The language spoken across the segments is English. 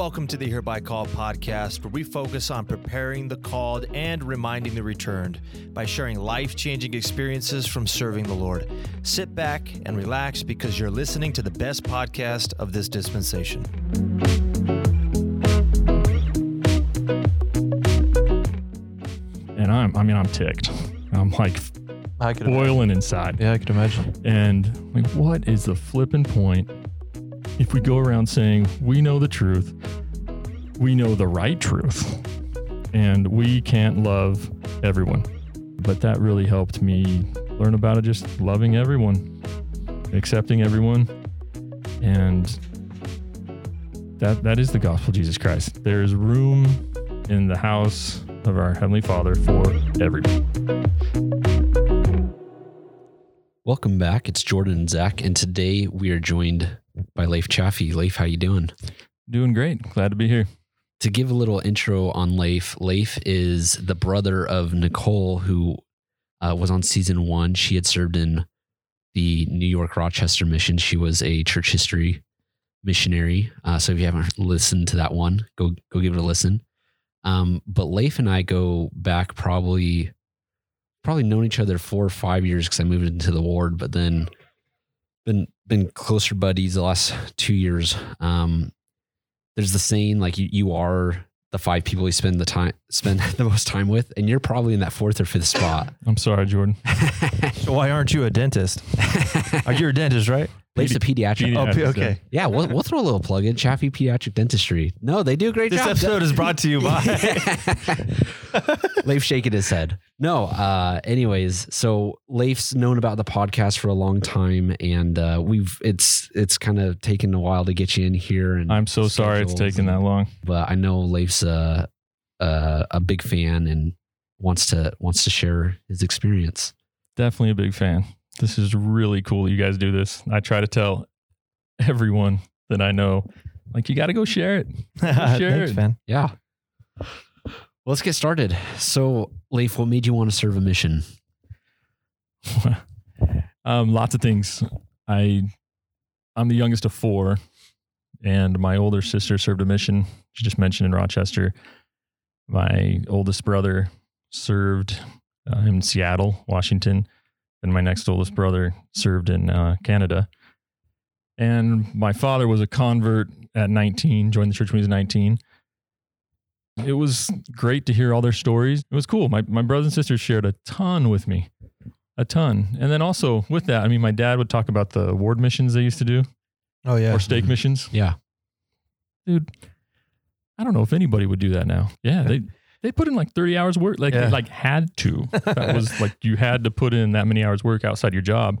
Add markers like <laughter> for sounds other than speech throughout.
Welcome to the Hereby Called podcast, where we focus on preparing the called and reminding the returned by sharing life changing experiences from serving the Lord. Sit back and relax because you're listening to the best podcast of this dispensation. And I'm, I mean, I'm ticked. I'm like I could boiling inside. Yeah, I could imagine. And like, what is the flipping point if we go around saying we know the truth, we know the right truth, and we can't love everyone? But that really helped me learn about it just loving everyone, accepting everyone, and that that is the gospel of Jesus Christ. There's room in the house of our heavenly Father for everyone. Welcome back. It's Jordan and Zach, and today we are joined by Lafe Chaffee. Lafe, how you doing? Doing great. Glad to be here. To give a little intro on Lafe, Lafe is the brother of Nicole, who uh, was on season one. She had served in the New York Rochester mission. She was a church history missionary. Uh, so if you haven't listened to that one, go go give it a listen. Um, but Lafe and I go back probably probably known each other four or five years because I moved into the ward, but then been been closer buddies the last two years. Um, there's the saying like you you are the five people you spend the time spend <laughs> the most time with, and you're probably in that fourth or fifth spot. I'm sorry, Jordan. <laughs> So why aren't you a dentist? You're you a dentist, right? Lafe's a pediatric. Oh, p- okay. yeah, we'll, we'll throw a little plug in Chaffee Pediatric Dentistry. No, they do a great job. This job. episode is brought to you by. <laughs> Lafe shaking his head. No, uh, anyways, so Lafe's known about the podcast for a long time, and uh, we've it's it's kind of taken a while to get you in here. And I'm so sorry it's schedules taken that long. But I know Lafe's a, a a big fan and wants to wants to share his experience. Definitely a big fan. This is really cool you guys do this. I try to tell everyone that I know, like, you got to go share it. <laughs> Thanks, it. man. Yeah. Well, let's get started. So, Lafe, what made you want to serve a mission? <laughs> um, lots of things. I, I'm the youngest of four, and my older sister served a mission. She just mentioned in Rochester. My oldest brother served uh, in Seattle, Washington. And my next oldest brother served in uh, Canada. And my father was a convert at 19, joined the church when he was 19. It was great to hear all their stories. It was cool. My, my brothers and sisters shared a ton with me, a ton. And then also with that, I mean, my dad would talk about the ward missions they used to do Oh yeah. or stake Mhm. missions. Yeah. Dude, I don't know if anybody would do that now. Yeah, they they put in like 30 hours work, like Yeah. like had to. That was <laughs> like you had to put in that many hours work outside your job.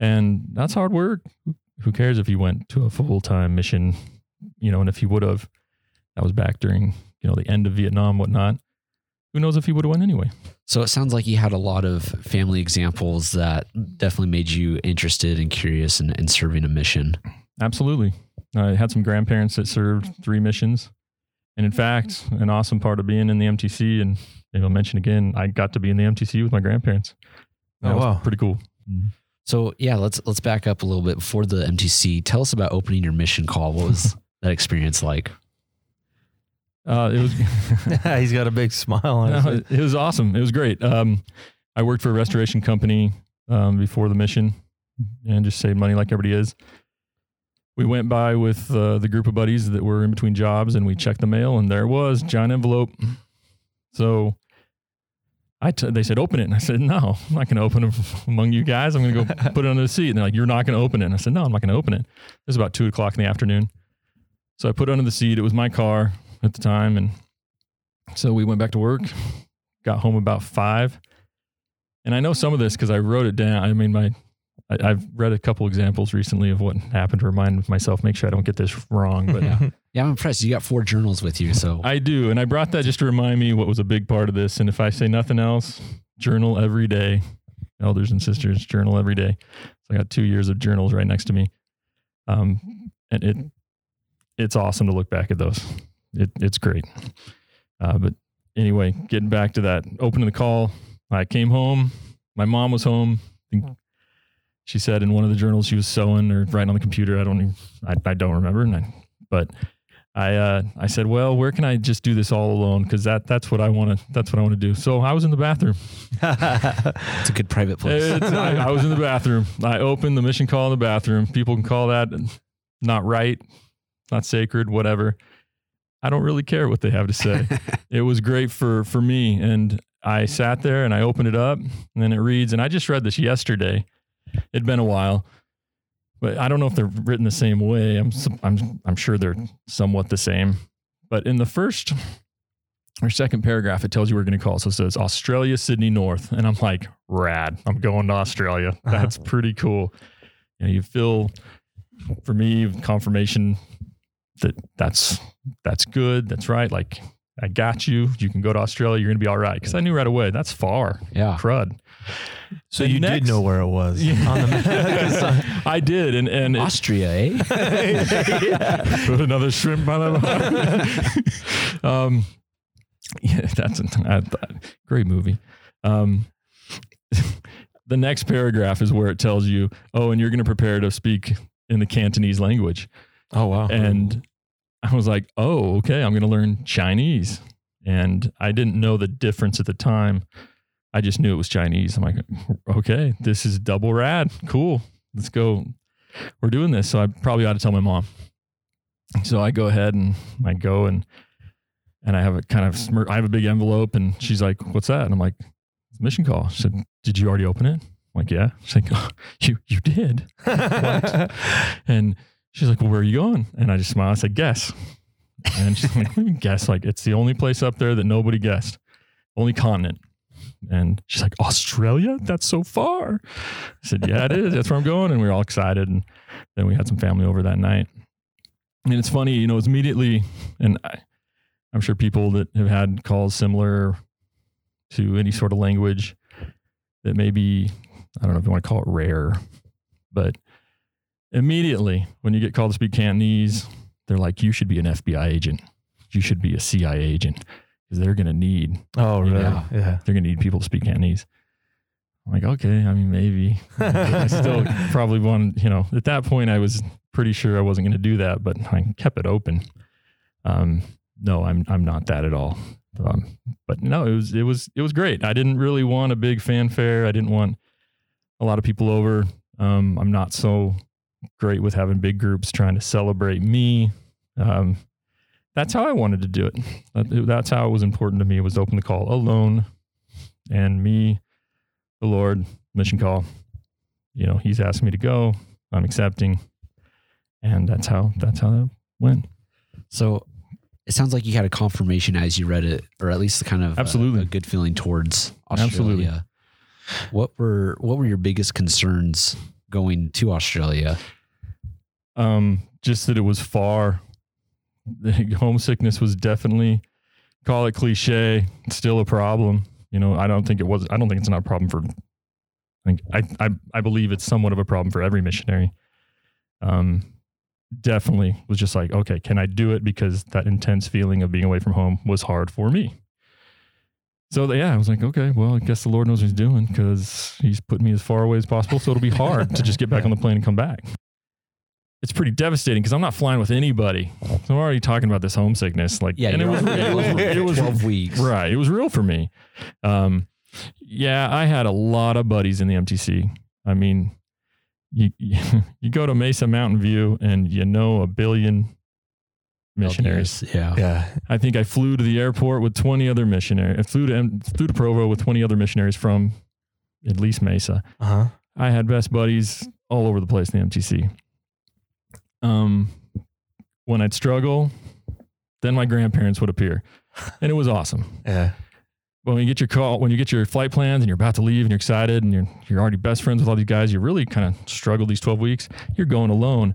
And that's hard work. Who- Who cares if you went to a full-time mission, you know, and if you would have that was back during, you know, the end of Vietnam, whatnot. Who knows if he would have went anyway? So it sounds like you had a lot of family examples that definitely made you interested and curious in, in serving a mission. Absolutely. I had some grandparents that served three missions. And in fact, an awesome part of being in the MTC, and maybe I'll mention again, I got to be in the MTC with my grandparents. That Oh, was wow. pretty cool. So yeah, let's let's back up a little bit before the MTC. Tell us about opening your mission call. What was <laughs> that experience like? Uh, it was <laughs> <laughs> He's got a big smile on his No, face. it, it was awesome. It was great. Um, I worked for a restoration company um, before the mission and just saved money like everybody is. We went by with uh, the group of buddies that were in between jobs and we checked the mail and there was, giant envelope. So I t- they said, open it. And I said, no, I'm not going to open it <laughs> among you guys. I'm going to go <laughs> put it under the seat. And they're like, you're not going to open it. And I said, no, I'm not going to open it. It was about two o'clock in the afternoon. So I put it under the seat. It was my car at the time. And so we went back to work, got home about five. And I know some of this because I wrote it down. I mean, my I, I've read a couple examples recently of what happened to remind myself, make sure I don't get this wrong. But Yeah. <laughs> Yeah, I'm impressed. You got four journals with you, so I do. And I brought that just to remind me what was a big part of this. And if I say nothing else, journal every day. Elders and sisters, journal every day. So I got two years of journals right next to me. Um, and it it's awesome to look back at those. It, it's great. Uh, but anyway, getting back to that, opening the call, I came home. My mom was home. I think She said in one of the journals she was sewing or writing on the computer. I don't even, I, I don't remember. And I, but I uh, I said, well, where can I just do this all alone? Because that that's what I want to that's what I want to do. So I was in the bathroom. <laughs> It's a good private place. I, I was in the bathroom. I opened the mission call in the bathroom. People can call that not right, not sacred, whatever. I don't really care what they have to say. <laughs> it was great for for me, and I sat there and I opened it up, and then it reads. And I just read this yesterday. It'd been a while, but I don't know if they're written the same way. I'm I'm I'm sure they're somewhat the same. But in the first or second paragraph, it tells you we're going to call. So it says Australia, Sydney North. And I'm like, rad. I'm going to Australia. Uh-huh. That's pretty cool. You, know, you feel, for me, confirmation that that's that's good. That's right. Like, I got you. You can go to Australia. You're going to be all right. Because I knew right away that's far. yeah. Crud. so Then you next- did know where it was on the map. <laughs> <laughs> I did. And, and it- Austria, eh? <laughs> Put another shrimp on it. um, yeah, that's a, I thought- great movie. Um, the next paragraph is where it tells you, oh, and you're going to prepare to speak in the Cantonese language. oh wow. And I was like, oh, okay, I'm going to learn Chinese. And I didn't know the difference at the time. I just knew it was Chinese. I'm like, okay, this is double rad. Cool. Let's go. We're doing this. So I probably ought to tell my mom. So I go ahead and I go and and I have a kind of smirk. I have a big envelope and she's like, what's that? And I'm like, it's a mission call. She said, did you already open it? I'm like, yeah. She's like, oh, <laughs> you, you did. <laughs> And she's like, well, where are you going? And I just smiled. I said, guess. And she's like, <laughs> guess? Like, it's the only place up there that nobody guessed, only continent. And she's like, Australia? That's so far. I said, yeah, it is. That's where I'm going. And we were all excited. And then we had some family over that night. And it's funny, you know, it's immediately, and I, I'm sure people that have had calls similar to any sort of language that maybe, I don't know if you want to call it rare, but immediately when you get called to speak Cantonese, they're like, you should be an FBI agent. You should be a CIA agent because they're going to need, oh really? Yeah. Yeah. they're going to need people to speak Cantonese. I'm like, okay, I mean, maybe. I still <laughs> probably want, you know, at that point, I was pretty sure I wasn't going to do that, but I kept it open. Um, no, I'm, I'm not that at all. Um, but no, it was, it was, it was great. I didn't really want a big fanfare. I didn't want a lot of people over. Um, I'm not so great with having big groups trying to celebrate me. Um, that's how I wanted to do it. That's how it was important to me was to open the call alone and me, the Lord, mission call. You know, he's asked me to go. I'm accepting. And that's how that's how that went. So it sounds like you had a confirmation as you read it, or at least kind of a- Absolutely. a, good feeling towards Australia. Absolutely. What were what were your biggest concerns going to Australia? Um, just that it was far. The <laughs> homesickness was definitely call it cliche, still a problem. You know, I don't think it was I don't think it's not a problem for I think I I, I believe it's somewhat of a problem for every missionary. Um definitely was just like, okay, can I do it? Because that intense feeling of being away from home was hard for me. So yeah, I was like, okay, well, I guess the Lord knows what he's doing because he's put me as far away as possible. So it'll be hard to just get back on the plane and come back. It's pretty devastating because I'm not flying with anybody. So I'm already talking about this homesickness. Like, Yeah, and it you're was, it was, it was twelve weeks. Right. It was real for me. Um, yeah, I had a lot of buddies in the MTC. I mean, you <laughs> you go to Mesa Mountain View and you know a billion missionaries. Yeah. Yeah. I think I flew to the airport with 20 other missionaries. I flew to flew to Provo with 20 other missionaries from at least Mesa. Uh huh. I had best buddies all over the place in the MTC. Um, when I'd struggle, then my grandparents would appear, and it was awesome Yeah. But when you get your call, when you get your flight plans and you're about to leave and you're excited and you're you're already best friends with all these guys, you really kind of struggle these 12 weeks. You're going alone.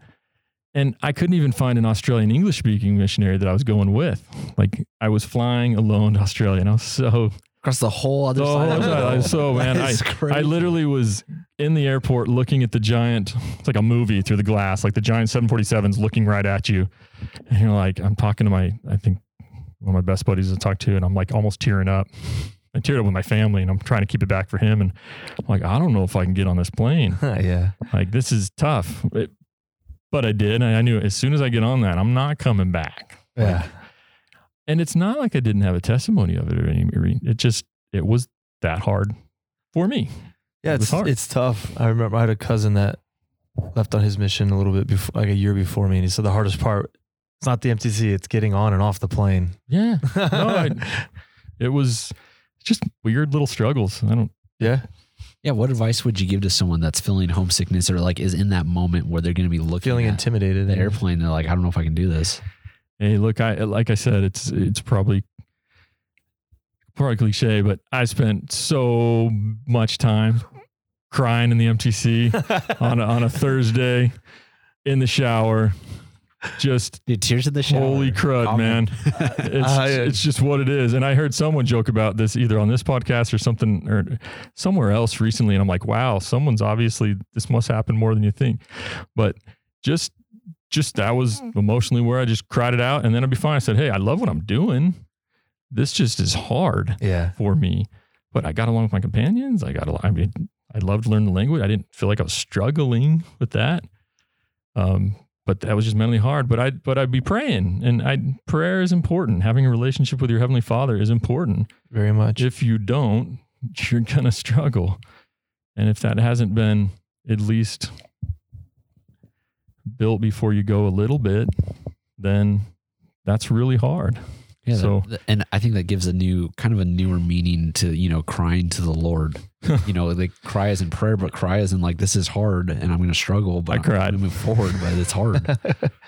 And I couldn't even find an Australian English speaking missionary that I was going with. Like I was flying alone to Australia and I was so Across the whole other the side. whole of the side, so man, <laughs> I, I literally was in the airport looking at the giant, it's like a movie through the glass, like the giant 747s looking right at you. And you're like, I'm talking to my, I think one of my best buddies to talk to, and I'm like almost tearing up. I teared up with my family and I'm trying to keep it back for him. And I'm like, I don't know if I can get on this plane. <laughs> yeah. Like, this is tough. It- but I did. And I knew as soon as I get on that, I'm not coming back. Yeah. And it's not like I didn't have a testimony of it or anything. It just, it was that hard for me. Yeah, It it's hard. it's tough. I remember I had a cousin that left on his mission a little bit before, like a year before me, and he said the hardest part it's not the MTC, it's getting on and off the plane. Yeah. No, I, <laughs> it was just weird little struggles. I don't, yeah, Yeah. What advice would you give to someone that's feeling homesickness or like is in that moment where they're going to be looking feeling at intimidated. the airplane? They're like, I don't know if I can do this. Hey, look, I like I said, it's it's probably probably cliche, but I spent so much time crying in the MTC <laughs> on a, on a Thursday in the shower. Just Dude, tears in the shower. holy crud, Common. man! <laughs> It's I- it's just what it is. And I heard someone joke about this either on this podcast or something or somewhere else recently, and I'm like, wow, someone's obviously this must happen more than you think. But just just that was emotionally where I just cried it out, and then I'd be fine. I said, hey, I love what I'm doing. This just is hard yeah, for me, but I got along with my companions. I got, al- I mean, I loved learning the language. I didn't feel like I was struggling with that. Um, but that was just mentally hard. But I, but I'd be praying, and I prayer is important. Having a relationship with your heavenly Father is important. very much. If you don't, <laughs> you're gonna struggle. And if that hasn't been at least built before you go a little bit, then that's really hard. Yeah. So- that- and I think that gives a new kind of a newer meaning to, you know, crying to the Lord. <laughs> you know, like cry as in prayer, but cry as in like, this is hard and I'm going to struggle, but I I'm cried. move forward, but it's hard.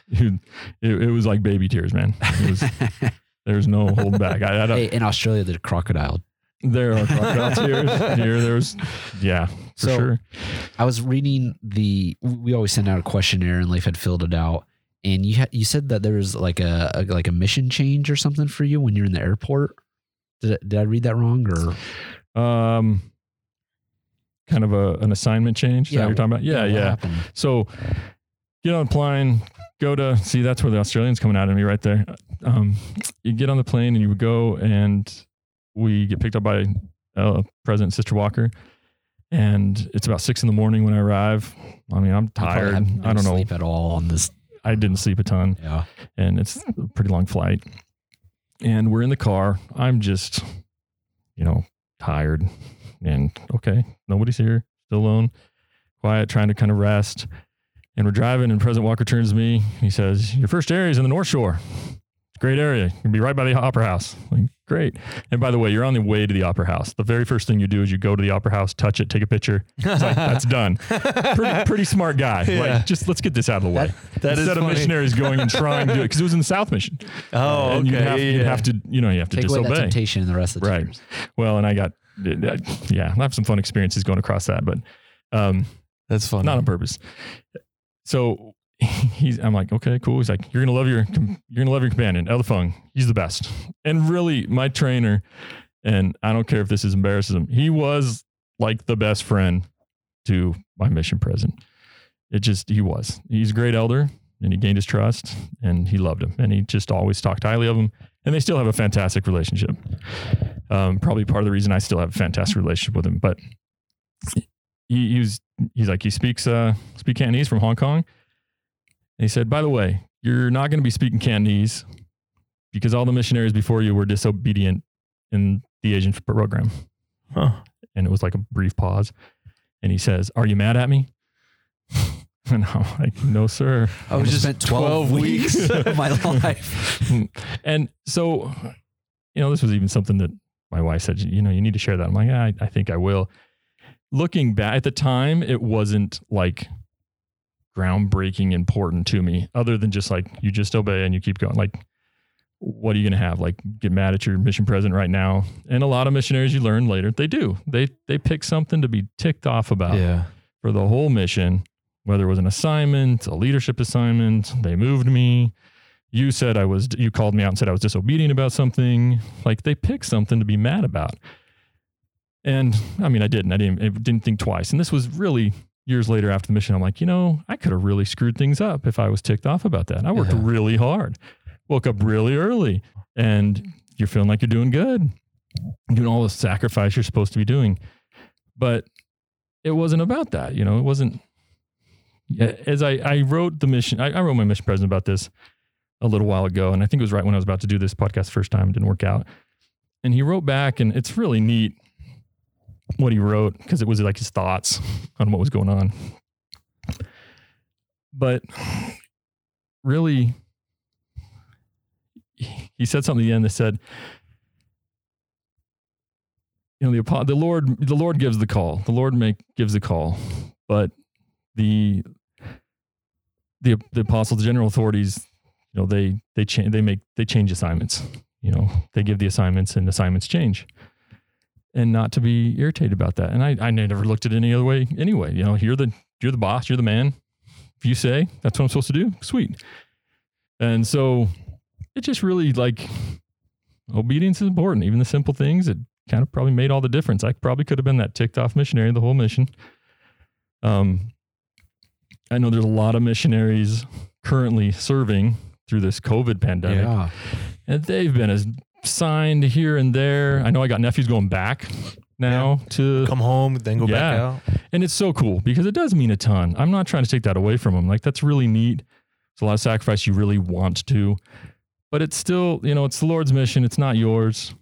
Dude, <laughs> it, it was like baby tears, man. It was, <laughs> there was no holding back. I, I don't, hey, in Australia, the crocodile. there are crocodile tears. Here, there's, yeah, for So- sure. I was reading the. We always send out a questionnaire, and Lafe had filled it out. And you had you said that there was like a, a like a mission change or something for you when you're in the airport. Did I, did I read that wrong or Um, kind of a an assignment change. Yeah, you're talking about. Yeah, yeah. happened? So get on the plane, go to see that's where the Australians coming out of me right there. Um, you get on the plane and you would go and we get picked up by uh, President Sister Walker. And it's about six in the morning when I arrive. I mean, I'm tired. had I don't know. sleep at all on this. I didn't sleep a ton Yeah, and it's a pretty long flight. And we're in the car. I'm just, you know, tired and okay, nobody's here, still alone, quiet, trying to kind of rest. And we're driving, and President Walker turns to me. He says, Your first area is in the North Shore. Great area. You can be right by the Opera House. Like, great. And by the way, you're on the way to the Opera House. The very first thing you do is you go to the Opera House, touch it, take a picture. It's like, <laughs> that's done. Pretty, pretty smart guy. Yeah. Like, just let's get this out of the way. that is Instead of funny. missionaries going and trying to do it, because it was in the South Mission. Oh, and okay. you'd have, yeah, you'd have to, you know, you have to take away that temptation and the rest of the Right. times. Well, and I got, yeah, I have some fun experiences going across that, but um, That's fun. not on purpose. So <laughs> he's, I'm like, okay, cool. He's like, you're gonna love your, you're gonna love your companion, El Fung. He's the best. And really, my trainer, and I don't care if this is embarrassing him, he was like the best friend to my mission president. It just, he was. He's a great elder, and he gained his trust, and he loved him, and he just always talked highly of him. And they still have a fantastic relationship. Um, probably part of the reason I still have a fantastic relationship with him. But he, he was he's like he speaks uh speak Cantonese from Hong Kong. And he said, by the way, you're not going to be speaking Cantonese because all the missionaries before you were disobedient in the Asian program. Huh. And it was like a brief pause. And he says, Are you mad at me? <laughs> and I'm like, No, sir. I was just spent 12 weeks <laughs> of my life. <laughs> and so, you know, this was even something that my wife said, you know, you need to share that. I'm like, I, I think I will. Looking back at the time, it wasn't like groundbreaking important to me, other than just like you just obey and you keep going. Like, what are you going to have? Like, get mad at your mission president right now? And a lot of missionaries you learn later, they do. They they pick something to be ticked off about Yeah. for the whole mission, whether it was an assignment, a leadership assignment, they moved me. You said I was, you called me out and said I was disobedient about something. Like they picked something to be mad about. And I mean, I didn't, I didn't, I didn't think twice. And this was really years later after the mission. I'm like, you know, I could have really screwed things up if I was ticked off about that. I worked Yeah. really hard, woke up really early, and you're feeling like you're doing good, doing all the sacrifice you're supposed to be doing. But it wasn't about that. You know, it wasn't. As I, I wrote the mission, I, I wrote my mission president about this a little while ago, and I think it was right when I was about to do this podcast first time. Didn't work out, and he wrote back, and it's really neat what he wrote because it was like his thoughts on what was going on. But really, he said something at the end that said, you know, the the Lord the Lord gives the call. The Lord make gives the call, but the the the apostles, the general authorities, you know, they they change they make they change assignments. You know, they give the assignments and assignments change. And not to be irritated about that. And I, I never looked at it any other way anyway. You know, you're the you're the boss, you're the man. If you say that's what I'm supposed to do, sweet. And so it just really like obedience is important. Even the simple things, it kind of probably made all the difference. I probably could have been that ticked off missionary the whole mission. Um, I know there's a lot of missionaries currently serving through this COVID pandemic, Yeah. and they've been assigned here and there. I know I got nephews going back now to Come home, then go back out. and it's so cool because it does mean a ton. I'm not trying to take that away from them. Like that's really neat. It's a lot of sacrifice you really want to, but it's still, you know, it's the Lord's mission. It's not yours,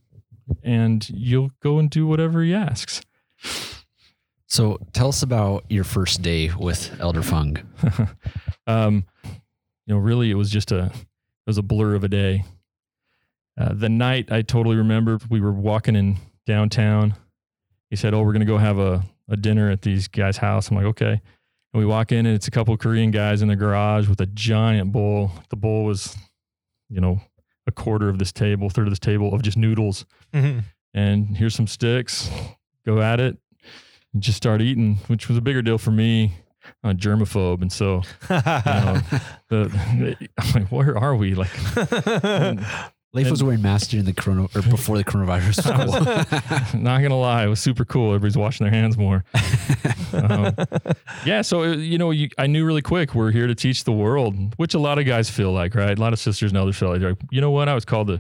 and you'll go and do whatever He asks. So tell us about your first day with Elder Fung. <laughs> um, you know, really, it was just a it was a blur of a day. Uh, the night I totally remember we were walking in downtown. He said, "Oh, we're gonna go have a a dinner at these guys' house." I'm like, "Okay." And we walk in, and it's a couple of Korean guys in the garage with a giant bowl. The bowl was, you know, a quarter of this table, third of this table of just noodles. And here's some sticks. Go at it. And just start eating, which was a bigger deal for me. I'm a germaphobe, and so know, <laughs> the, <laughs> I'm like, where are we? Like, <laughs> Lafe was wearing masks during the corona or before the coronavirus. <laughs> not gonna lie, it was super cool. Everybody's washing their hands more. Um, yeah, so uh, you know, you, I knew really quick we're here to teach the world, which a lot of guys feel like, right? A lot of sisters and elders feel like, they're like, you know what? I was called to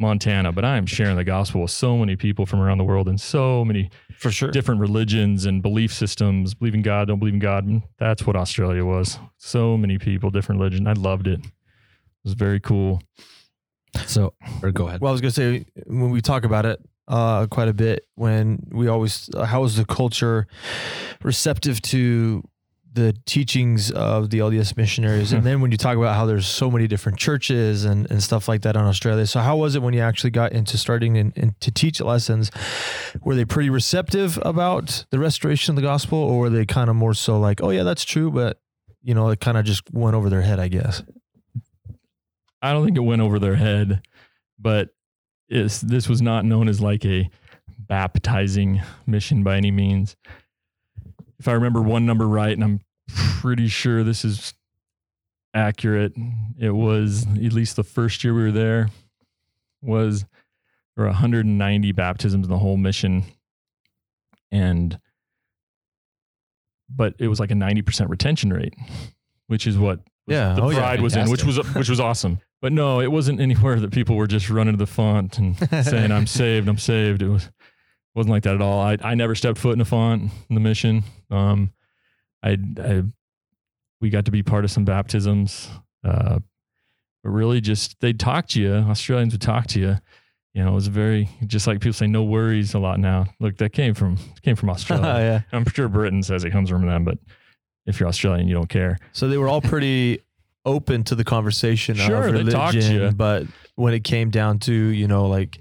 Montana, but I am sharing the gospel with so many people from around the world and so many For sure. different religions and belief systems. Believe in God, don't believe in God. That's what Australia was. So many people, different religion. I loved it. It was very cool. So, or go ahead. Well, I was gonna say when we talk about it uh, quite a bit, when we always, uh, how is the culture receptive to the teachings of the LDS missionaries? and then when you talk about how there's so many different churches and, and stuff like that in Australia, so how was it when you actually got into starting and, and to teach lessons? Were they pretty receptive about the restoration of the gospel, or were they kind of more so like, oh yeah, that's true, but you know, it kind of just went over their head, I guess. I don't think it went over their head, but it's, this was not known as like a baptizing mission by any means. If I remember one number right, and I'm pretty sure this is accurate, it was at least the first year we were there was there were 190 baptisms in the whole mission, and but it was like a 90% retention rate, which is what Yeah. the Oh, yeah. pride was in, which was which was awesome. But no, it wasn't anywhere that people were just running to the font and <laughs> saying I'm saved, I'm saved. It was wasn't like that at all. I I never stepped foot in a font in the mission. Um, I, I we got to be part of some baptisms, uh, but really just they'd talk to you. Australians would talk to you. You know, it was very just like people say no worries a lot now. Look, that came from came from <laughs> Australia. yeah. I'm sure Britain says it comes from them, but if you're Australian, you don't care. So they were all pretty open to the conversation Sure, of they religion, to you. but when it came down to you know like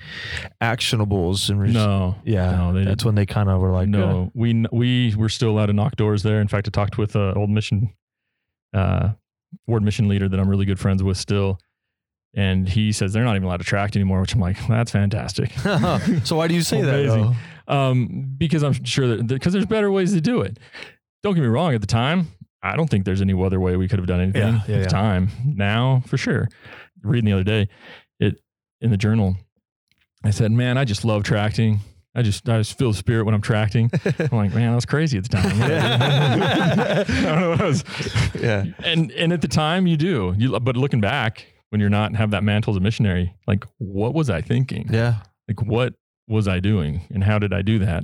actionables and res- No, yeah, no, they that's when they kind of were like, no, we we were still allowed to knock doors there. In fact, I talked with an old mission, uh, ward mission leader that I'm really good friends with still, and he says they're not even allowed to tract anymore. Which I'm like, that's fantastic. <laughs> <laughs> So why do you say that? Um, because I'm sure that because there's better ways to do it. Don't get me wrong. At the time, I don't think there's any other way we could have done anything Yeah, at yeah, the yeah. time. Now, for sure. Reading the other day, it in the journal, I said, "Man, I just love tracting. I just I just feel the spirit when I'm tracting." I'm like, "Man, I was crazy at the time." <laughs> <laughs> I don't know what I was. Yeah, And and at the time, you do. You but looking back, when you're not have that mantle as a missionary, like, what was I thinking? yeah, like what was I doing and how did I do that?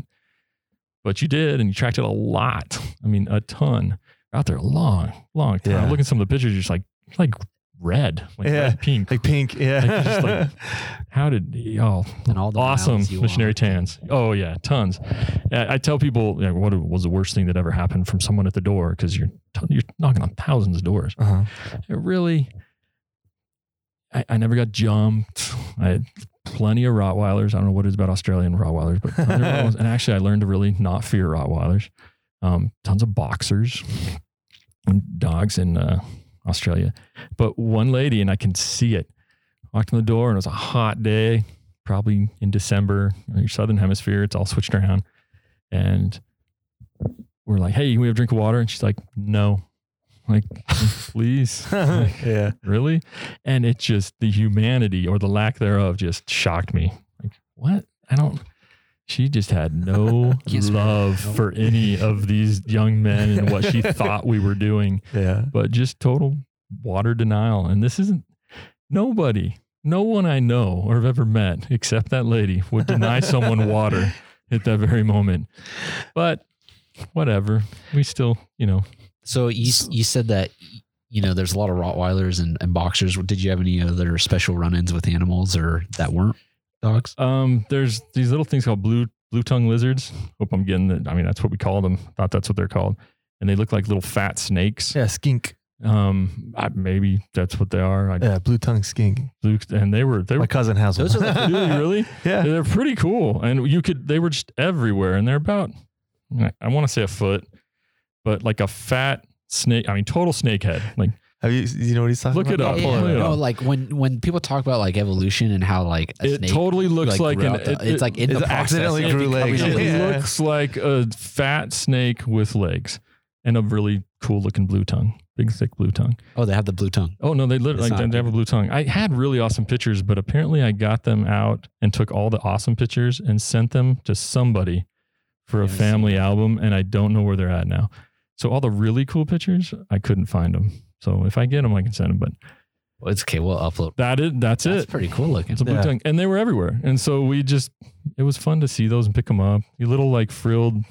But you did, and you tracked it a lot. I mean, a ton. Out there a long, long time. Yeah. Look at some of the pictures. You're just like, like red, like Yeah. red, pink. Like pink. Yeah. Like, just like- <laughs> How did oh And all the awesome missionary walked. tans? Oh yeah, tons. I, I tell people you know, what was the worst thing that ever happened from someone at the door because you're t- you're knocking on thousands of doors. uh-huh. It really, I, I never got jumped. I had plenty of Rottweilers. I don't know what it is about Australian Rottweilers, but <laughs> Rottweilers. and actually, I learned to really not fear Rottweilers. Um, tons of boxers and dogs in uh, Australia, but one lady, and I can see it. Walked in the door, and it was a hot day, probably in December. in Your southern hemisphere, it's all switched around, and we're like, "Hey, can we have a drink of water?" And she's like, "No." Like, please. <laughs> Like, yeah. really? And it just the humanity or the lack thereof just shocked me. Like, what? I don't. She just had no <laughs> love for any of these young men and what she <laughs> thought we were doing, Yeah. but just total water denial. And this isn't nobody, no one I know or have ever met except that lady would deny someone <laughs> water at that very moment. But whatever, we still, you know, So you you said that you know there's a lot of Rottweilers and, and boxers. Did you have any other special run-ins with animals or that weren't dogs? Um, there's these little things called blue blue tongue lizards. Hope I'm getting it. I mean, that's what we call them. Thought that's what they're called, and they look like little fat snakes. Yeah. Skink. Um, I, maybe that's what they are. I, Yeah. Blue tongue skink. blue, and they were they My were cousin has Those one. are like- <laughs> really really <laughs> yeah. they're pretty cool, and you could they were just everywhere, and they're about I want to say a foot, but like a fat snake. I mean, total snake head. Like Have you? You know what he's talking Look it about? up. I'll pull Yeah, it yeah. up. No, like when when people talk about like evolution and how like a it snake totally looks like, grew an out the- it- it's like in it the process accidentally grew legs. It. Yeah. looks like a fat snake with legs and a really cool looking blue tongue, big thick blue tongue. Oh, they have the blue tongue. Oh no, they literally It's like, not- they have a blue tongue. I had really awesome pictures, but apparently I got them out and took all the awesome pictures and sent them to somebody for a family album, and I don't know where they're at now. So all the really cool pictures, I couldn't find them. So if I get them, I can send them. But Well, it's okay. We'll upload. that is that's, That's it. pretty cool looking. It's a blue Yeah. tongue, and they were everywhere. And so we just, it was fun to see those and pick them up. You little like frilled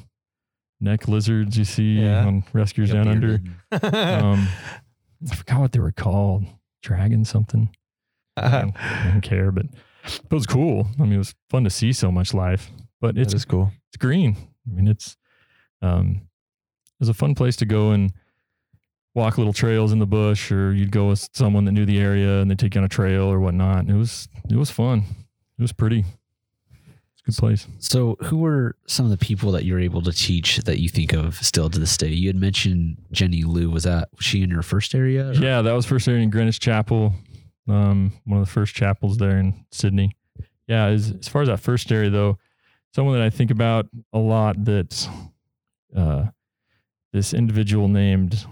neck lizards you see Yeah. on Rescuers Yeah, Down Under. <laughs> Um, I forgot what they were called. Dragon something. <laughs> Uh, I don't care, but it was cool. I mean, it was fun to see so much life. But it's that is cool. it's green. I mean, it's um, it was a fun place to go and walk little trails in the bush, or you'd go with someone that knew the area and they'd take you on a trail or whatnot. And it was it was fun. It was pretty. It's a good place. So, who were some of the people that you were able to teach that you think of still to this day? You had mentioned Jenny Lou. Was that was she in your first area? or- Yeah, that was first area in Greenwich Chapel, um, one of the first chapels there in Sydney. Yeah, as, as far as that first area though, someone that I think about a lot that uh, this individual named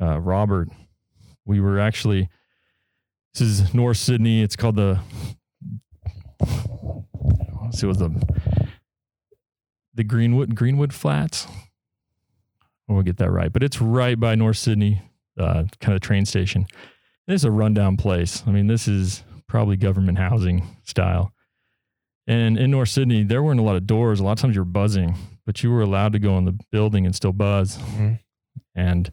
uh, Robert. We were actually this is North Sydney. It's called the let's see, was the the Greenwood Greenwood Flats. I will get that right, but it's right by North Sydney, uh, kind of train station. It's a rundown place. I mean, this is probably government housing style. And in North Sydney, there weren't a lot of doors. A lot of times you were buzzing, but you were allowed to go in the building and still buzz. Mhm. And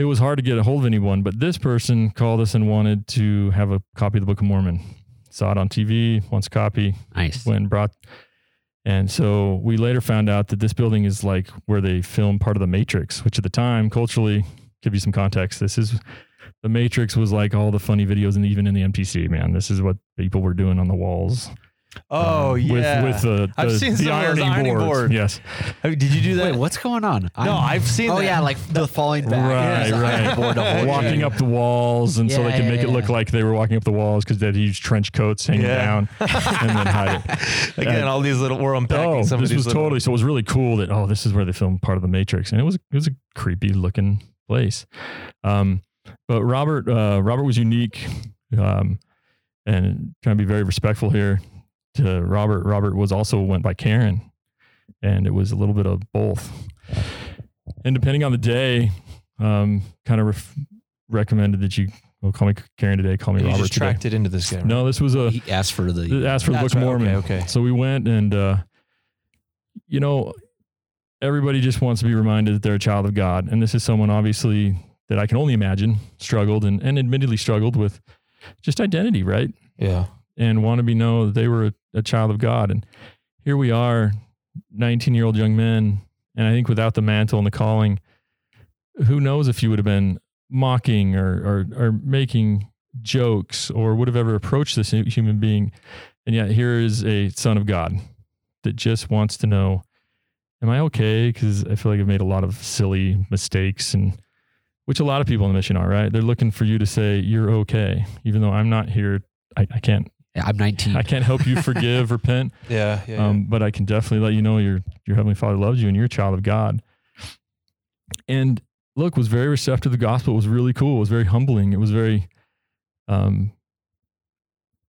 it was hard to get a hold of anyone. But this person called us and wanted to have a copy of the Book of Mormon. Saw it on TV, wants a copy, Nice. and brought. And so we later found out that this building is like where they filmed part of the Matrix, which at the time, culturally, give you some context. This is the Matrix was like all the funny videos and even in the MTC, man. This is what people were doing on the walls. Oh um, yeah. with with the, I've the, seen the some ironing, ironing boards. boards. Yes, Have- Did you do that? Wait, what's going on? no, I've seen Oh that. yeah, like the falling back. right, There's right. board walking up the walls, and so they Yeah, could make yeah, it look like they were walking up the walls because they had huge trench coats hanging Yeah. down and then hide it. <laughs> Again, all these little we're unpacking Oh, some this of these was little, totally so. It was really cool that oh, this is where they filmed part of the Matrix, and it was it was a creepy looking place. Um, but Robert uh, Robert was unique, um, and trying to be very respectful here to Robert. Robert was also went by Karen, and it was a little bit of both. And depending on the day, um, kind of ref- recommended that you well, call me Karen today, call me You Robert just today. tracked it into this guy. No, this was a He asked for the. asked for the Book right. Mormon. Okay, okay. So we went and uh, you know, everybody just wants to be reminded that they're a child of God. And this is someone obviously that I can only imagine struggled and, and admittedly struggled with just identity, right? Yeah. And want to be know that they were a, child of God. And here we are, 19 year old young men. And I think without the mantle and the calling, who knows if you would have been mocking or, or, or making jokes or would have ever approached this human being. And yet here is a son of God that just wants to know, am I okay? Because I feel like I've made a lot of silly mistakes and which a lot of people in the mission are, right? They're looking for you to say you're okay, even though I'm not here. I, I can't. Yeah, I'm 19. I can't help you forgive, <laughs> repent. Yeah. Yeah. Um, but I can definitely let you know your your heavenly Father loves you and you're a child of God. And look, was very receptive to the gospel. It was really cool. It was very humbling. It was very. Um,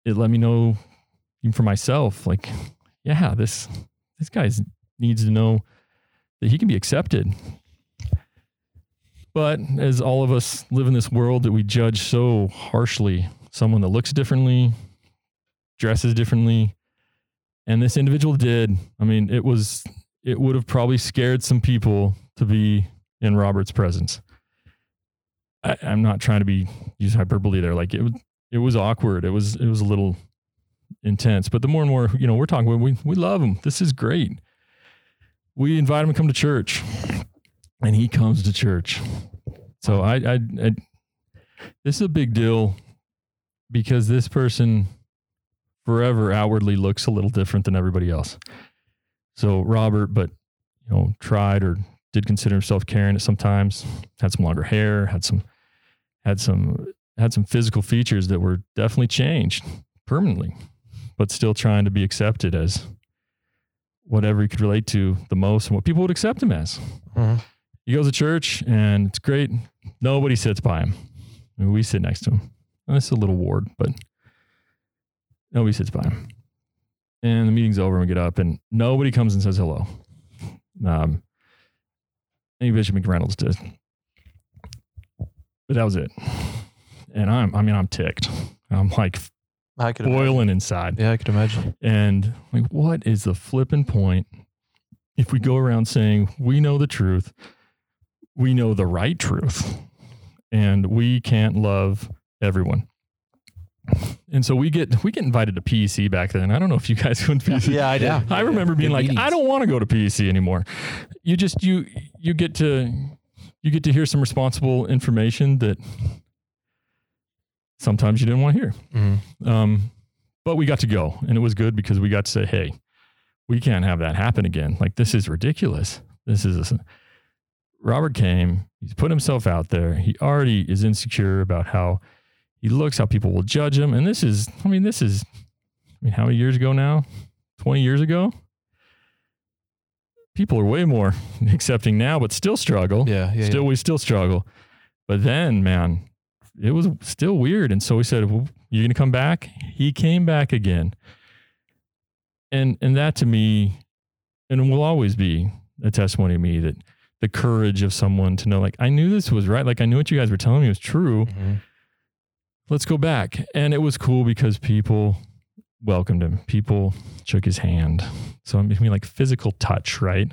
it let me know, even for myself, like, yeah, this this guy needs to know that he can be accepted. But as all of us live in this world that we judge so harshly, someone that looks differently, dresses differently, and this individual did. I mean, it was it would have probably scared some people to be in Robert's presence. I, am not trying to be use hyperbole there. Like it it was awkward. It was it was a little intense. But the more and more, you know, we're talking we we love him. This is great. We invite him to come to church. And he comes to church. So I, I, I this is a big deal because this person forever outwardly looks a little different than everybody else. So Robert, but you know, tried or did consider himself carrying it sometimes, had some longer hair, had some had some had some physical features that were definitely changed permanently, but still trying to be accepted as whatever he could relate to the most and what people would accept him as. Mhm. He goes to church and it's great. Nobody sits by him. I mean, we sit next to him. And it's a little ward, but nobody sits by him. And the meeting's over and we get up and nobody comes and says hello. Um, maybe Bishop McReynolds did. But that was it. And I'm, I mean, I'm ticked. I'm like I could boiling inside. Yeah, I could imagine. And like, what is the flipping point if we go around saying we know the truth, we know the right truth, and we can't love everyone? And so we get we get invited to PEC back then. I don't know if you guys went to PEC. Yeah, I did. Yeah. I remember being Good like, meetings. I don't want to go to PEC anymore. You just you you get to you get to hear some responsible information that sometimes you didn't want to hear. Mhm. Um, but we got to go, and it was good because we got to say, "Hey, we can't have that happen again. Like this is ridiculous. This is." A, Robert came. He's put himself out there. He already is insecure about how he looks, how people will judge him, and this is. I mean, this is. I mean, how many years ago now? Twenty years ago. People are way more <laughs> accepting now, but still struggle Yeah, yeah. still we still struggle but then man it was still weird and so we said well, you're gonna come back he came back again and and that to me and will always be a testimony to me that the courage of someone to know like i knew this was right like i knew what you guys were telling me was true yeah. Let's go back. And it was cool because people welcomed him. People shook his hand. So i mean like physical touch right?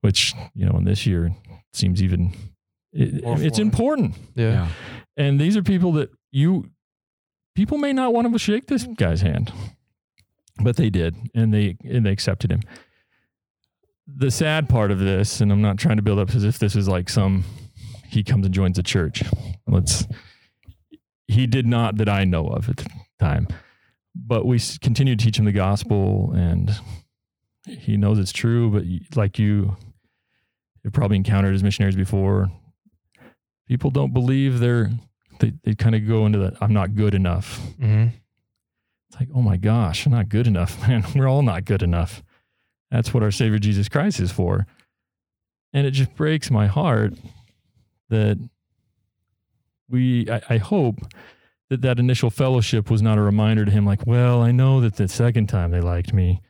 Which you know in this year seems even it, it's foreign. important. Yeah. and these are people that you people may not want to shake this guy's hand but they did and they and they accepted him. The sad part of this and i'm not trying to build up as if this is like some he comes and joins the church. Let's he did not that i know of at the time. But we continue to teach him the gospel and he knows it's true but like you have probably encountered as missionaries before. People don't believe they're they, they kind of go into that i'm not good enough. Mhm. it's like oh my gosh i'm not good enough <laughs> man. We're all not good enough. That's what our savior jesus christ is for. And it just breaks my heart that we i, I hope that that initial fellowship was not a reminder to him like well i know that the second time they liked me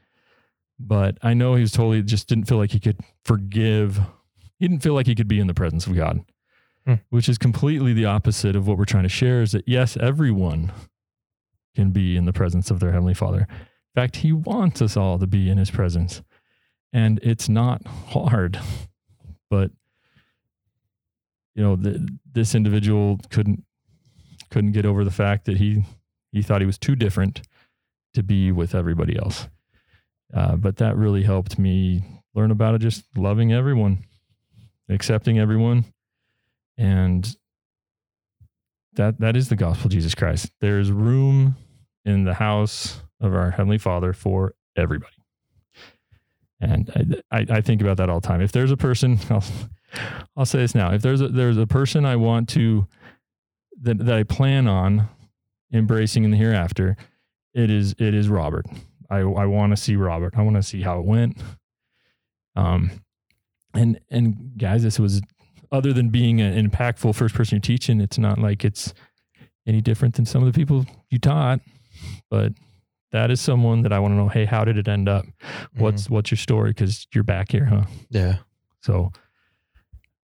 but i know he was totally just didn't feel like he could forgive. He didn't feel like he could be in the presence of god. Hmm. which is completely the opposite of what we're trying to share is that yes everyone can be in the presence of their heavenly father. In fact he wants us all to be in his presence. And it's not hard but you know, the, this individual couldn't couldn't get over the fact that he he thought he was too different to be with everybody else. Uh, but that really helped me learn about it, just loving everyone, accepting everyone, and that that is the gospel Jesus Christ. There's room in the house of our heavenly Father for everybody. And I, I, I think about that all the time. If there's a person, <laughs> I'll, I'll say this now. If there's a, there's a person I want to that that I plan on embracing in the hereafter, it is it is Robert. I I want to see Robert. I want to see how it went. Um, and and guys, this was other than being an impactful first person you're teaching. It's not like it's any different than some of the people you taught, but that is someone that I want to know. Hey, how did it end up? What's what's your story? Because you're back here, huh? Yeah. So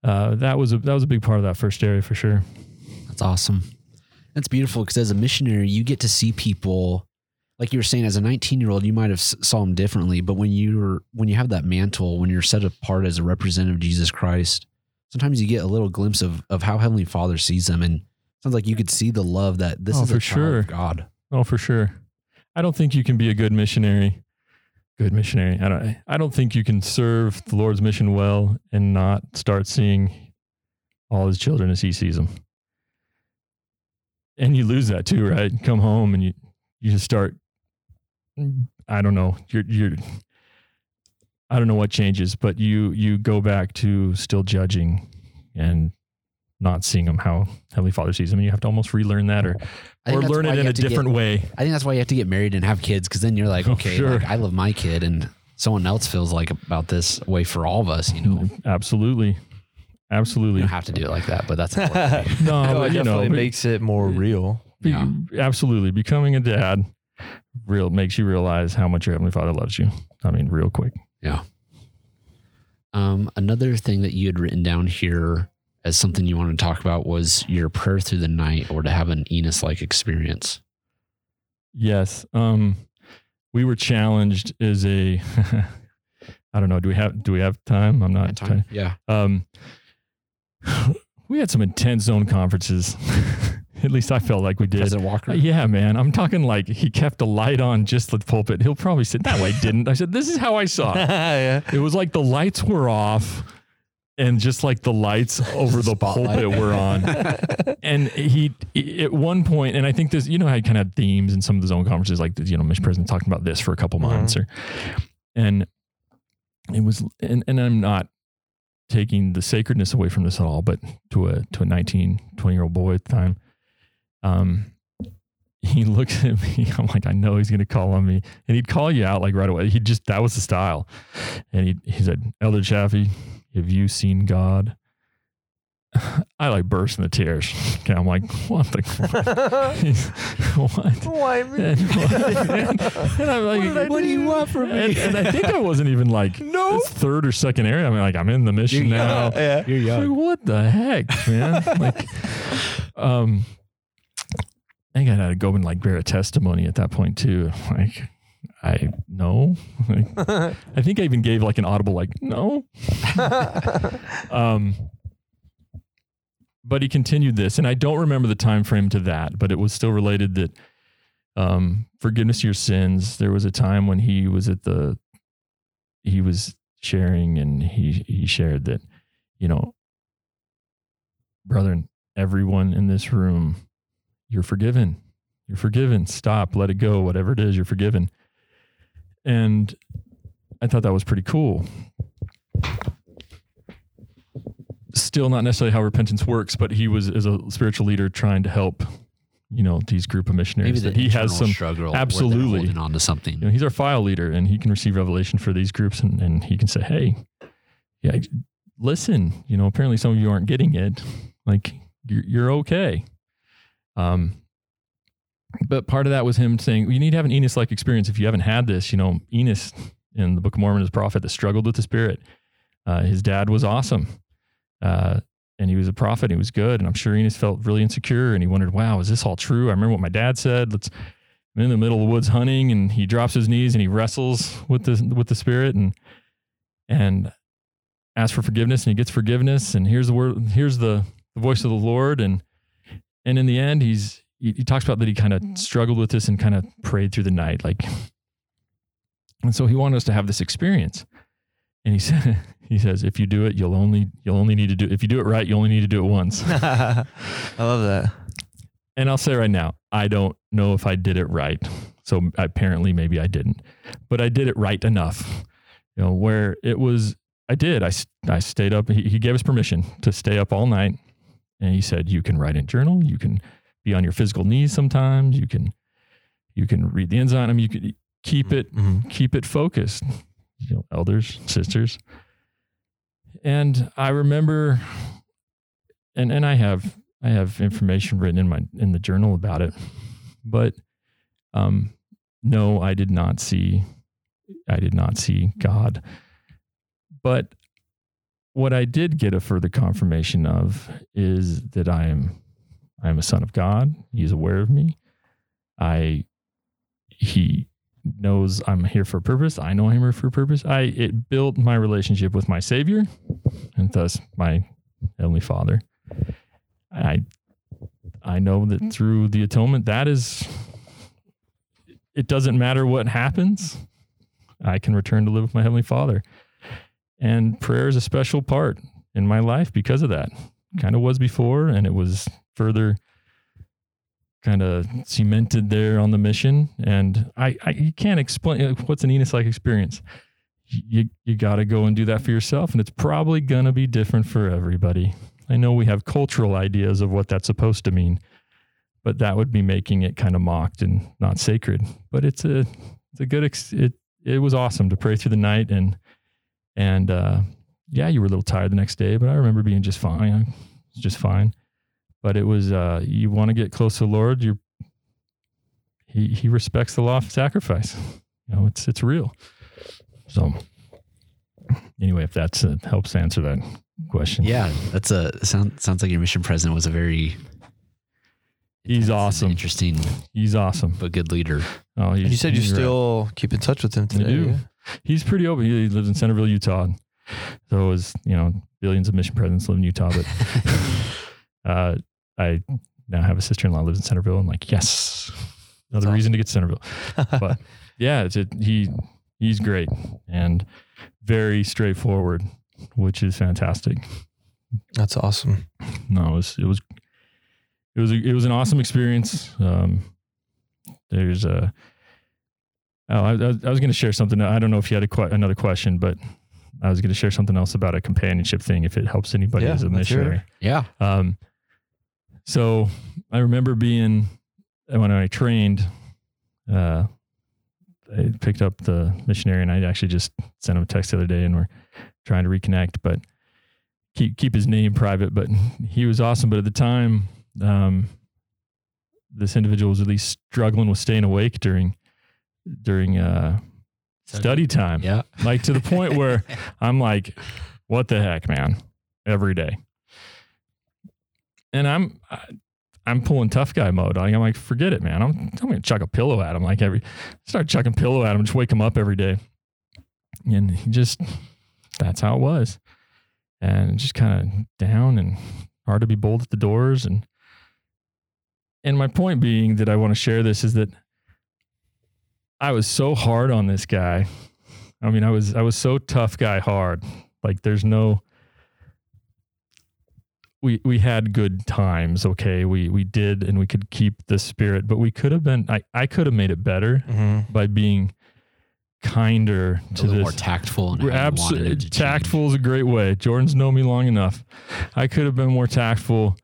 uh, that was a that was a big part of that first area for sure. That's awesome. That's beautiful because as a missionary, you get to see people. Like you were saying, as a 19 year old, you might have saw them differently, but when you're when you have that mantle, when you're set apart as a representative of Jesus Christ, sometimes you get a little glimpse of of how Heavenly Father sees them, and it sounds like you could see the love that this Oh, is for sure. God. Oh, for sure. I don't think you can be a good missionary. Good missionary. I don't. I don't think you can serve the Lord's mission well and not start seeing all His children as He sees them. And you lose that too, right? Come home and you you just start. I don't know. You're you're. I don't know what changes, but you you go back to still judging and not seeing them how Heavenly Father sees them, and you have to almost relearn that or or learn it in a have to get- different way. I think that's why you have to get married and have kids because then you're like, Oh, okay, sure. like, I love my kid, and someone else feels like about this way for all of us. You know, Absolutely. you Absolutely. don't have to do it like that, but that's important. <laughs> No, <laughs> No, but, it you know, definitely but- makes it more real. be- Yeah. absolutely. Becoming a dad real makes you realize how much your heavenly father loves you. I mean, real quick. Yeah. Um, another thing that you had written down here as something you wanted to talk about was your prayer through the night or to have an Enos like experience. Yes. Um, we were challenged as a, <laughs> I don't know. Do we have, do we have time? I'm not Time? Yeah. Um, we had some intense zone conferences. <laughs> At least I felt like we did. President Walker. Uh, yeah, man. I'm talking like he kept the light on just the pulpit. He'll probably say that way didn't. I said, this is how I saw it. <laughs> yeah. It was like the lights were off and just like the lights <laughs> over the Spotlight. pulpit were on. <laughs> And he, at one point, and I think this, you know, he kind of themes in some of the zone conferences, like, you know, Mission President talking about this for a couple months or, and it was, and, and I'm not taking the sacredness away from this at all, but to a, to a 19, 20 year old boy at the time, um, he <laughs> looks at me. I'm like, I know he's going to call on me. And he'd call you out like right away. He just, that was the style. And he, he said, Elder Chaffee, have you seen God? <laughs> I like burst into tears. <laughs> Okay, I'm like, what the? <laughs> He's, what? Why me? And, and I'm like, What what do you want from me? And, and I think I wasn't even like No. this third or second area. I'm like, I'm in the mission You're now. yeah. You're Like, young. what the heck, man? like, um, I think I had to go and like bear a testimony at that point too. Like, I no. <laughs> Like, <laughs> I think I even gave like an audible like no. <laughs> Um, but he continued this, and I don't remember the time frame to that, but it was still related that um, forgiveness of your sins. There was a time when he was at the he was sharing, and he he shared that you know, brethren, everyone in this room, you're forgiven. You're forgiven. Stop, let it go. Whatever it is, you're forgiven. And I thought that was pretty cool. Still not necessarily how repentance works, but he was as a spiritual leader trying to help, you know, these group of missionaries Maybe that he has some struggle. absolutely. holding on to something. you know, he's our file leader and he can receive revelation for these groups and, and he can say, Hey, yeah, listen, you know, apparently some of you aren't getting it. Like you're, you're okay. Um, but part of that was him saying, you need to have an Enos like experience. If you haven't had this, you know, Enos in the book of Mormon is a prophet that struggled with the spirit. Uh, his dad was awesome. Uh, and he was a prophet. And He was good. And I'm sure Enos felt really insecure and he wondered, wow, is this all true? I remember what my dad said. Let's, I'm in the middle of the woods hunting and he drops his knees and he wrestles with the with the spirit and and asks for forgiveness and he gets forgiveness and here's the word here's the the voice of the Lord, and and in the end, he's he, he talks about that he kind of mm-hmm. struggled with this and kind of prayed through the night, like, <laughs> and so he wanted us to have this experience. And he <laughs> said, he says, if you do it, you'll only you'll only need to do if you do it right, you only need to do it once. <laughs> I love that. And I'll say right now, I don't know if I did it right. So apparently, maybe I didn't, but I did it right enough. You know, where it was, I did. I I stayed up. He, he gave us permission to stay up all night. And he said, you can write in journal. You can be on your physical knees sometimes. You can, you can read the enzyme. I mean, you can keep it, Mhm. keep it focused. You know, elders, sisters. And I remember, and and I have I have information written in my in the journal about it, but um, no, I did not see I did not see God. But what I did get a further confirmation of is that I am I am a son of God. He's aware of me. I he knows I'm here for a purpose. I know I'm here for a purpose. I it built my relationship with my Savior and thus my Heavenly Father. I I know that through the atonement, that is it doesn't matter what happens. I can return to live with my Heavenly Father. And prayer is a special part in my life because of that. Kind of was before, and it was further kind of cemented there on the mission. And I, I you can't explain what's an Enos like experience. You you got to go and do that for yourself, and it's probably gonna be different for everybody. I know we have cultural ideas of what that's supposed to mean, but that would be making it kind of mocked and not sacred. But it's a it's a good ex- it it was awesome to pray through the night and and uh, yeah, you were a little tired the next day, but I remember being just fine. I was just fine. But it was uh, you want to get close to the Lord. You he he respects the law of sacrifice. <laughs> You know, it's it's real. So anyway, if that uh, helps answer that question, Yeah, that's a sound, sounds like your mission president was a very He's awesome. interesting he's awesome. but good leader. Oh, he's, you said you he's rad. still keep in touch with him I today. do. yeah? he's pretty open. He lives in Centerville, Utah. So it was, you know, billions of mission presidents live in Utah, but <laughs> uh, I now have a sister in law lives in Centerville. I'm like, yes, another That's reason to get to Centerville. But <laughs> yeah, it's a, he he's great and very straightforward, which is fantastic. That's awesome. No, it was it was it was a, it was an awesome experience. Um, there's a oh, I, I was, going to share something. I don't know if you had a que- another question, but I was going to share something else about a companionship thing if it helps anybody Yeah, as a let's missionary. Yeah. Um, so I remember being when I trained, uh, I picked up the missionary and I actually just sent him a text the other day and we're trying to reconnect, but keep keep his name private. But he was awesome. But at the time, um, this individual was really struggling with staying awake during during uh, study time Yeah. like to the point where <laughs> I'm like, what the heck, man, every day. And I'm, I- I'm pulling tough guy mode. I'm like, forget it, man. I'm, I'm to chuck a pillow at him. Like every, start chucking pillow at him, just wake him up every day. And he just, that's how it was. And just kind of down and hard to be bold at the doors. And, and my point being that I want to share this is that I was so hard on this guy I mean, I was I was so tough guy hard. Like there's no we we had good times, okay? We we did and we could keep the spirit, but we could have been I, I could have made it better Mm-hmm. by being kinder A to this. more tactful and We're how you wanted absolutely tactful is a great way. Jordan's known me long enough. I could have been more tactful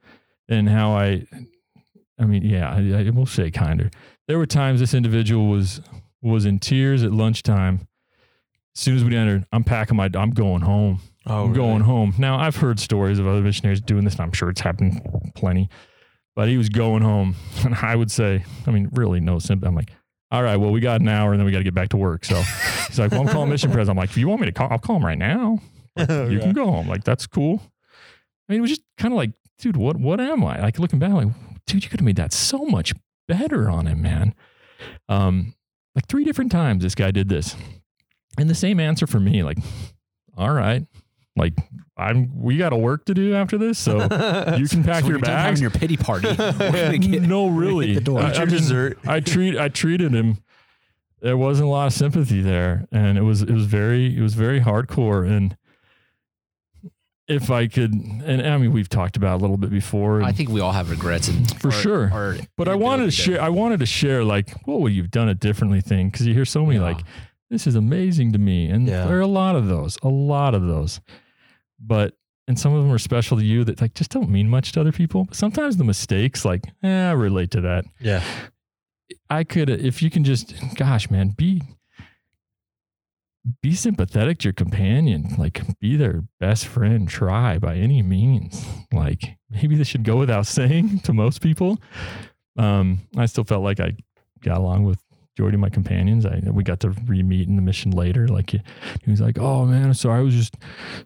in how I. I mean, yeah, I, I will say kinder. There were times this individual was was in tears at lunchtime. As soon as we entered, I'm packing my. I'm going home. Oh, going home. Now I've heard stories of other missionaries doing this, and I'm sure it's happened plenty. But he was going home, <laughs> and I would say, I mean, really no sympathy. I'm like, all right, well, we got an hour, and then we got to get back to work. So <laughs> he's like, well, I'm calling mission president. I'm like, if you want me to call, I'll call him right now. <laughs> You can go home. Like that's cool. I mean, it was just kind of like, dude, what what am I? Like looking back, like, dude, you could have made that so much better on him, man. Um, like three different times this guy did this. And the same answer for me, like, all right, Like I'm, we got a work to do after this, so <laughs> you can pack So your you're having bags. your pity party. <laughs> get- <laughs> no, really. the door. I, Eat I mean, dessert. I treat I treated him. There wasn't a lot of sympathy there, and it was it was very it was very hardcore. And if I could, and I mean we've talked about it a little bit before. I think we all have regrets, and For sure. Or but I wanted to share. I wanted to share like what would you've done it differently thing because you hear so many like this is amazing to me, and Yeah. there are a lot of those, a lot of those. But and some of them are special to you that like just don't mean much to other people. But sometimes the mistakes, like eh, I relate to that. yeah. I could if you can just gosh man be be sympathetic to your companion like be their best friend try by any means like maybe this should go without saying <laughs> to most people um I still felt like I got along with Jordy my companions I we got to re-meet in the mission later like he, he was like oh man I'm sorry I was just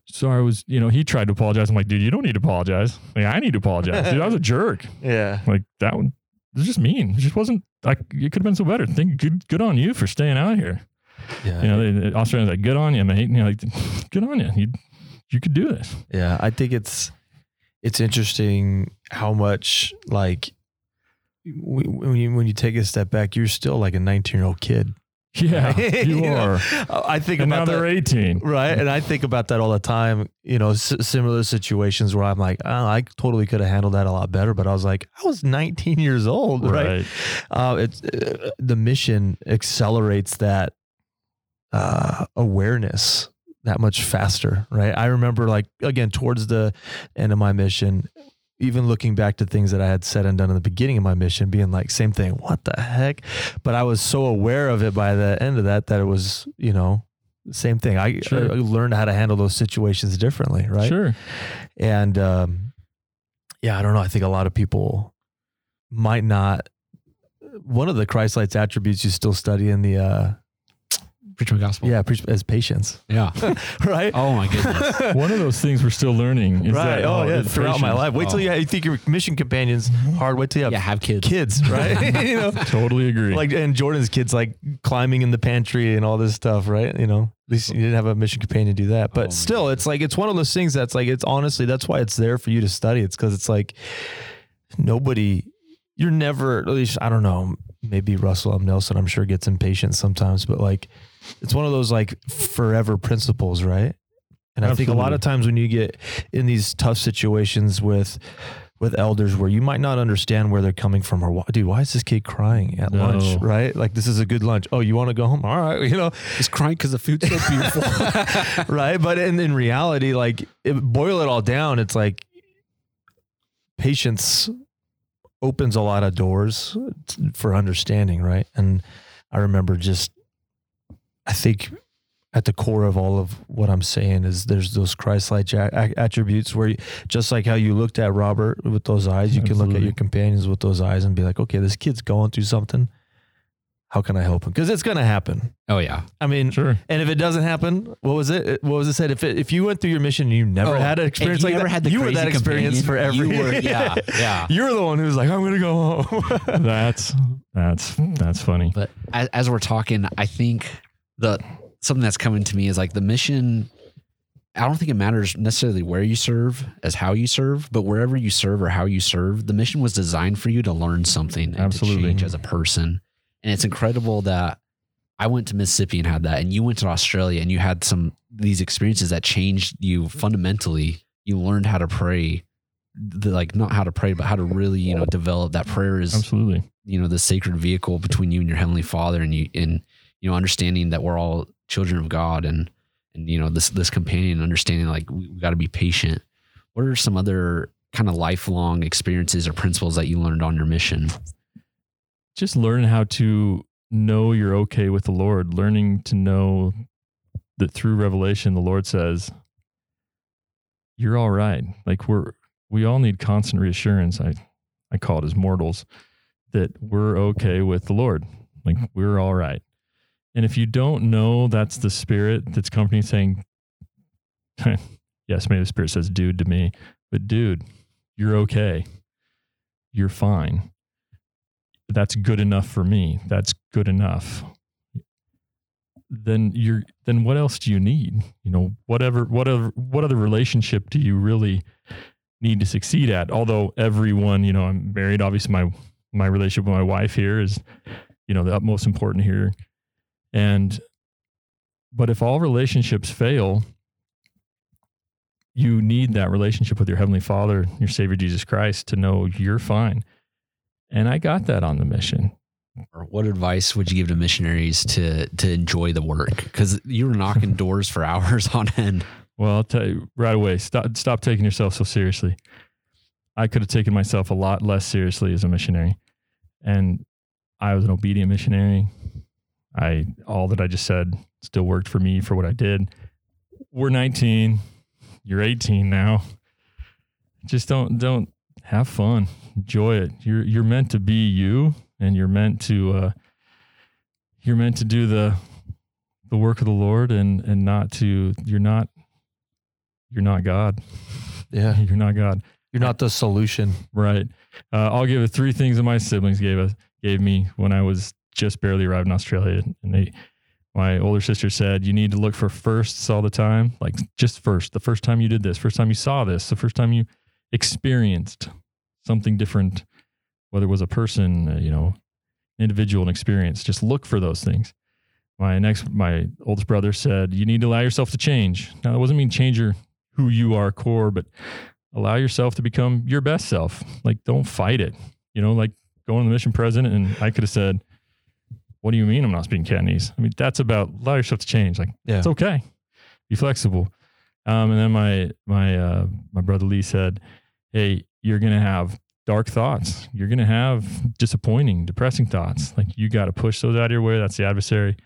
sorry I was you know he tried to apologize I'm like dude you don't need to apologize like I need to apologize dude I was a jerk <laughs> Yeah. like that one it was just mean. It just wasn't like it could have been so better. Think good good on you for staying out here. Yeah. You know, they, the Australians like good on you, mate. And You know, like <laughs> good on you. You you could do this. Yeah, I think it's it's interesting how much like when you when you take a step back, you're still like a 19 year old kid. <laughs> Yeah, <laughs> you know? are. I think And now about that. they're 18. Right. And I think about that all the time, you know, s- similar situations where I'm like, oh, I totally could have handled that a lot better. But I was like, I was 19 years old. Right. Right. Uh, it's uh, the mission accelerates that uh, awareness that much faster. Right. I remember, like, again, towards the end of my mission, even looking back to things that I had said and done in the beginning of my mission, being like, same thing, what the heck? But I was so aware of it by the end of that that it was, you know, same thing. I, Sure. I learned how to handle those situations differently, right? Sure. And um, yeah, I don't know. I think a lot of people might not. One of the Christ lights attributes you still study in the uh, preach my gospel. yeah preach as patience, yeah. <laughs> right? Oh my goodness. <laughs> One of those things we're still learning is right. that oh yeah. it's Throughout my life, wait till Oh. you, you think your mission companions mm-hmm. hard. Wait till you have Yeah, have kids. kids, right? <laughs> you know, Totally agree. like and Jordan's kids like climbing in the pantry and all this stuff, right? You know, at least you didn't have a mission companion to do that, but Oh, still, it's like it's one of those things that's like it's honestly that's why it's there for you to study. It's because it's like nobody, you're never at least I don't know. Maybe Russell M. Nelson, I'm sure gets impatient sometimes, but like it's one of those like forever principles, right? And I think a lot of times when you get in these tough situations with with elders where you might not understand where they're coming from or why, dude, why is this kid crying at No. lunch? Right? Like this is a good lunch. Oh, you want to go home? All right, you know, He's crying because the food's so beautiful. <laughs> <laughs> right? But in, in reality, like it, boil it all down, it's like patience opens a lot of doors for understanding, right? And I remember just, I think at the core of all of what I'm saying is there's those Christ-like attributes where, you, just like how you looked at Robert with those eyes, you can look at your companions with those eyes and be like, okay, this kid's going through something. How can I help him? Because it's going to happen. oh yeah. I mean, sure. and if it doesn't happen, what was it? What was it said? If it, if you went through your mission and you never Oh, had an experience you like never that, had the you were that experience for every. you were- yeah, <laughs> yeah. You're the one who's like, I'm gonna go home. <laughs> That's that's that's funny. But as, as we're talking, I think the something that's coming to me is like the mission. I don't think it matters necessarily where you serve as how you serve, but wherever you serve or how you serve, the mission was designed for you to learn something and Absolutely. to change as a person. And it's incredible that I went to Mississippi and had that, and you went to Australia and you had some these experiences that changed you fundamentally. You learned how to pray, the, like not how to pray, but how to really you know develop that prayer is Absolutely. you know the sacred vehicle between you and your heavenly father and you and you know understanding that we're all children of god and and you know this this companion understanding like we, we got to be patient what are some other kind of lifelong experiences or principles that you learned on your mission just learn how to know you're okay with the Lord, learning to know that through revelation, the Lord says, you're all right. Like we're, we all need constant reassurance. I, I call it as mortals that we're okay with the Lord. Like we're all right. And if you don't know that's the spirit that's company saying, <laughs> yes, maybe the spirit says dude to me, but dude, you're okay. You're fine that's good enough for me. That's good enough. then you're then what else do you need? You know, whatever whatever what other relationship do you really need to succeed at? Although everyone, you know, I'm married, obviously my my relationship with my wife here is, you know, the utmost important here. And but if all relationships fail, you need that relationship with your heavenly father, your savior Jesus Christ to know you're fine. And I got that on the mission. Or what advice would you give to missionaries to to enjoy the work? Because you were knocking <laughs> doors for hours on end. Well, I'll tell you right away, stop stop taking yourself so seriously. I could have taken myself a lot less seriously as a missionary. And I was an obedient missionary. I all that I just said still worked for me for what I did. We're 19. You're 18 now. Just don't don't have fun. Enjoy it. You're you're meant to be you and you're meant to uh you're meant to do the the work of the Lord and and not to you're not you're not God. Yeah. <laughs> You're not God. You're not the solution. Right. Uh, I'll give it three things that my siblings gave us gave me when I was just barely arrived in Australia, and they. My older sister said, "You need to look for firsts all the time, like just first. The first time you did this, first time you saw this, the first time you experienced something different, whether it was a person, uh, you know, individual, and experience. Just look for those things." My next, my oldest brother said, "You need to allow yourself to change." Now, that wasn't mean change your who you are core, but allow yourself to become your best self. Like, don't fight it. You know, like going to the mission president, and I could have said, "What do you mean I'm not speaking Cantonese?" I mean, that's about allow yourself to change. Like, Yeah. it's okay. Be flexible. Um, and then my my uh, my brother Lee said, "Hey, you're gonna have dark thoughts. You're gonna have disappointing, depressing thoughts. Like, you got to push those out of your way. That's the adversary.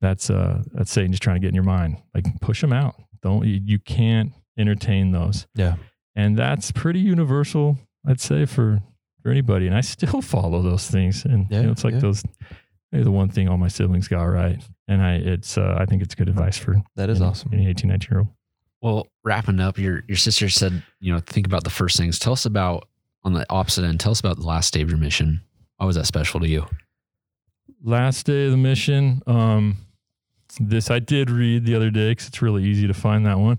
That's uh that's Satan just trying to get in your mind. Like, push them out. Don't you, you can't entertain those." Yeah. and that's pretty universal i'd say for for anybody and i still <laughs> follow those things and you know, it's like yeah. those maybe the one thing all my siblings got right and i it's uh, i think it's good advice for That is any, awesome. any 18 19 year old Well, wrapping up, your your sister said, you know, think about the first things. Tell us about on the opposite end. Tell us about the last day of your mission. Why was that special to you? last day of the mission um this i did read the other day because it's really easy to find that one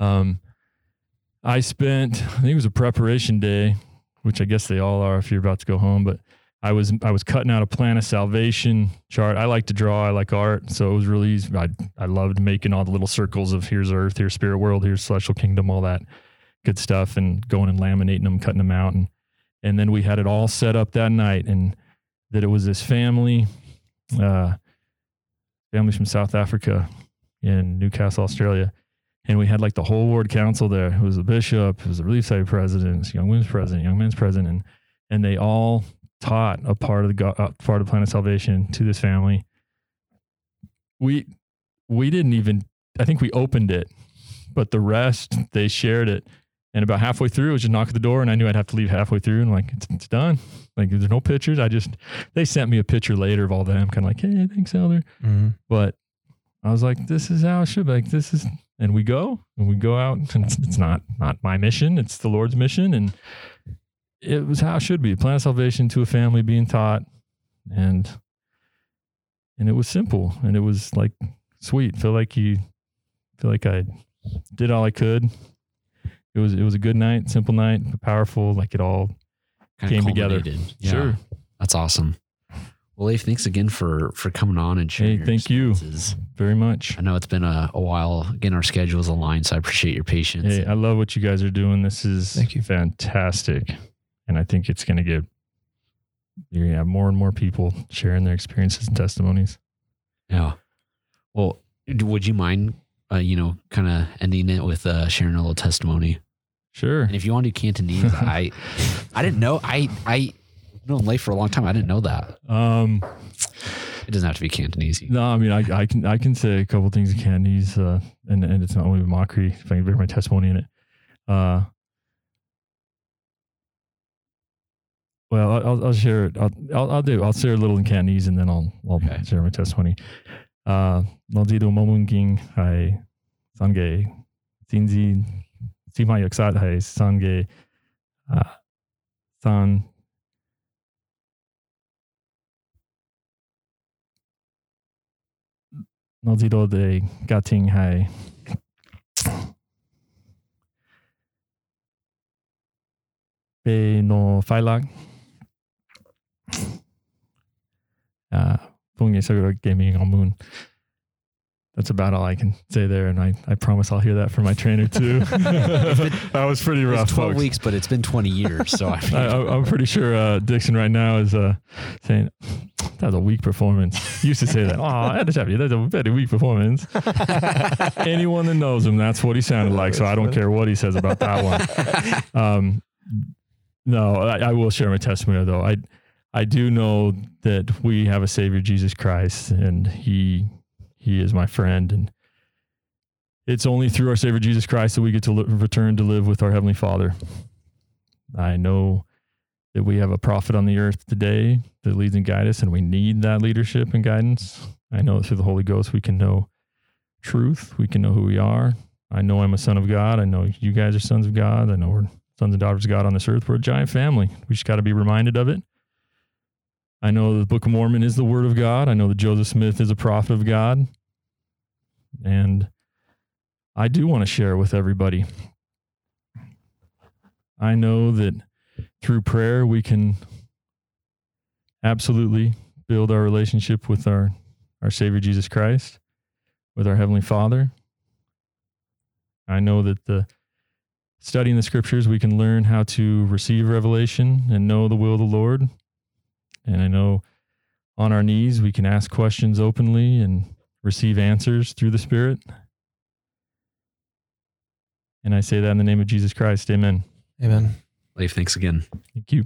um i spent i think it was a preparation day which i guess they all are if you're about to go home but i was i was cutting out a plan of salvation chart i like to draw i like art so it was really easy i, I loved making all the little circles of here's earth here's spirit world here's celestial kingdom all that good stuff and going and laminating them cutting them out and and then we had it all set up that night and that it was this family, uh, families from South Africa in Newcastle, Australia. And we had like the whole ward council there. It was the bishop, it was the relief society president, young women's president, young men's president, and, and they all taught a part of the go- uh, part of the plan of salvation to this family. We we didn't even I think we opened it, but the rest they shared it. And about halfway through, it was just knock at the door, and I knew I'd have to leave halfway through. And like, it's, it's done. Like, there's no pictures. I just they sent me a picture later of all them, kind of like, hey, thanks, Elder. Mm-hmm. But I was like, this is how it should be. Like, this is, and we go and we go out, and it's, it's not not my mission, it's the Lord's mission, and it was how it should be. Plan of salvation to a family being taught, and and it was simple, and it was like sweet. Feel like you feel like I did all I could. It was it was a good night, simple night, but powerful. Like it all Kinda Came together. Yeah, sure. That's awesome. Well, Lafe, thanks again for for coming on and sharing. Hey, your thank you. very much. I know it's been a, a while. Again, our schedules aligned, so I appreciate your patience. Hey, I love what you guys are doing. This is Thank you. fantastic. And I think it's going to get, you're going to have more and more people sharing their experiences and testimonies. Yeah. Well, would you mind, uh, you know, kind of ending it with uh, sharing a little testimony? Sure. And if you want to do Cantonese, <laughs> I, I didn't know. I, I known Lafe for a long time. I didn't know that. Um, It doesn't have to be Cantonese. no, I mean, I, I can, I can say a couple things in Cantonese, uh, and, and it's not only mockery if I can bear my testimony in it. Uh, Well, I'll, I'll share it. I'll, I'll, I'll, do. I'll share a little in Cantonese, and then I'll I'll okay. share my testimony. Uh, naldido momunging hai sange tinzi sima yaksat hai sange uh, san naldido de gating hai be no failang. Uh, Pungi Sagura Gaming on Moon. That's about all I can say there, and I, I promise I'll hear that from my trainer too. <laughs> <laughs> that was pretty rough. It's 12 folks. weeks, but it's been 20 years. So I <laughs> mean, I, I- I'm pretty sure uh, Dixon right now is uh, saying that was a weak performance. He used to say that. Oh, I had to tell you, that's a very weak performance. Anyone that knows him, that's what he sounded like. So I don't care what he says about that one. Um, no, I, I will share my testimony though. I I do know that we have a Savior, Jesus Christ, and He He is my friend, and it's only through our Savior Jesus Christ that we get to li- return to live with our Heavenly Father. I know that we have a prophet on the earth today that leads and guides us, and we need that leadership and guidance. I know through the Holy Ghost we can know truth, we can know who we are. I know I'm a son of God. I know you guys are sons of God. I know we're sons and daughters of God on this earth. We're a giant family. We just got to be reminded of it. I know the Book of Mormon is the Word of God. I know that Joseph Smith is a prophet of God. And I do want to share with everybody. I know that through prayer, we can absolutely build our relationship with our, our Savior Jesus Christ, with our Heavenly Father. I know that the studying the scriptures, we can learn how to receive revelation and know the will of the Lord. And I know on our knees, we can ask questions openly and receive answers through the Spirit. And I say that in the name of Jesus Christ. Amen. Amen. Lafe, thanks again. Thank you.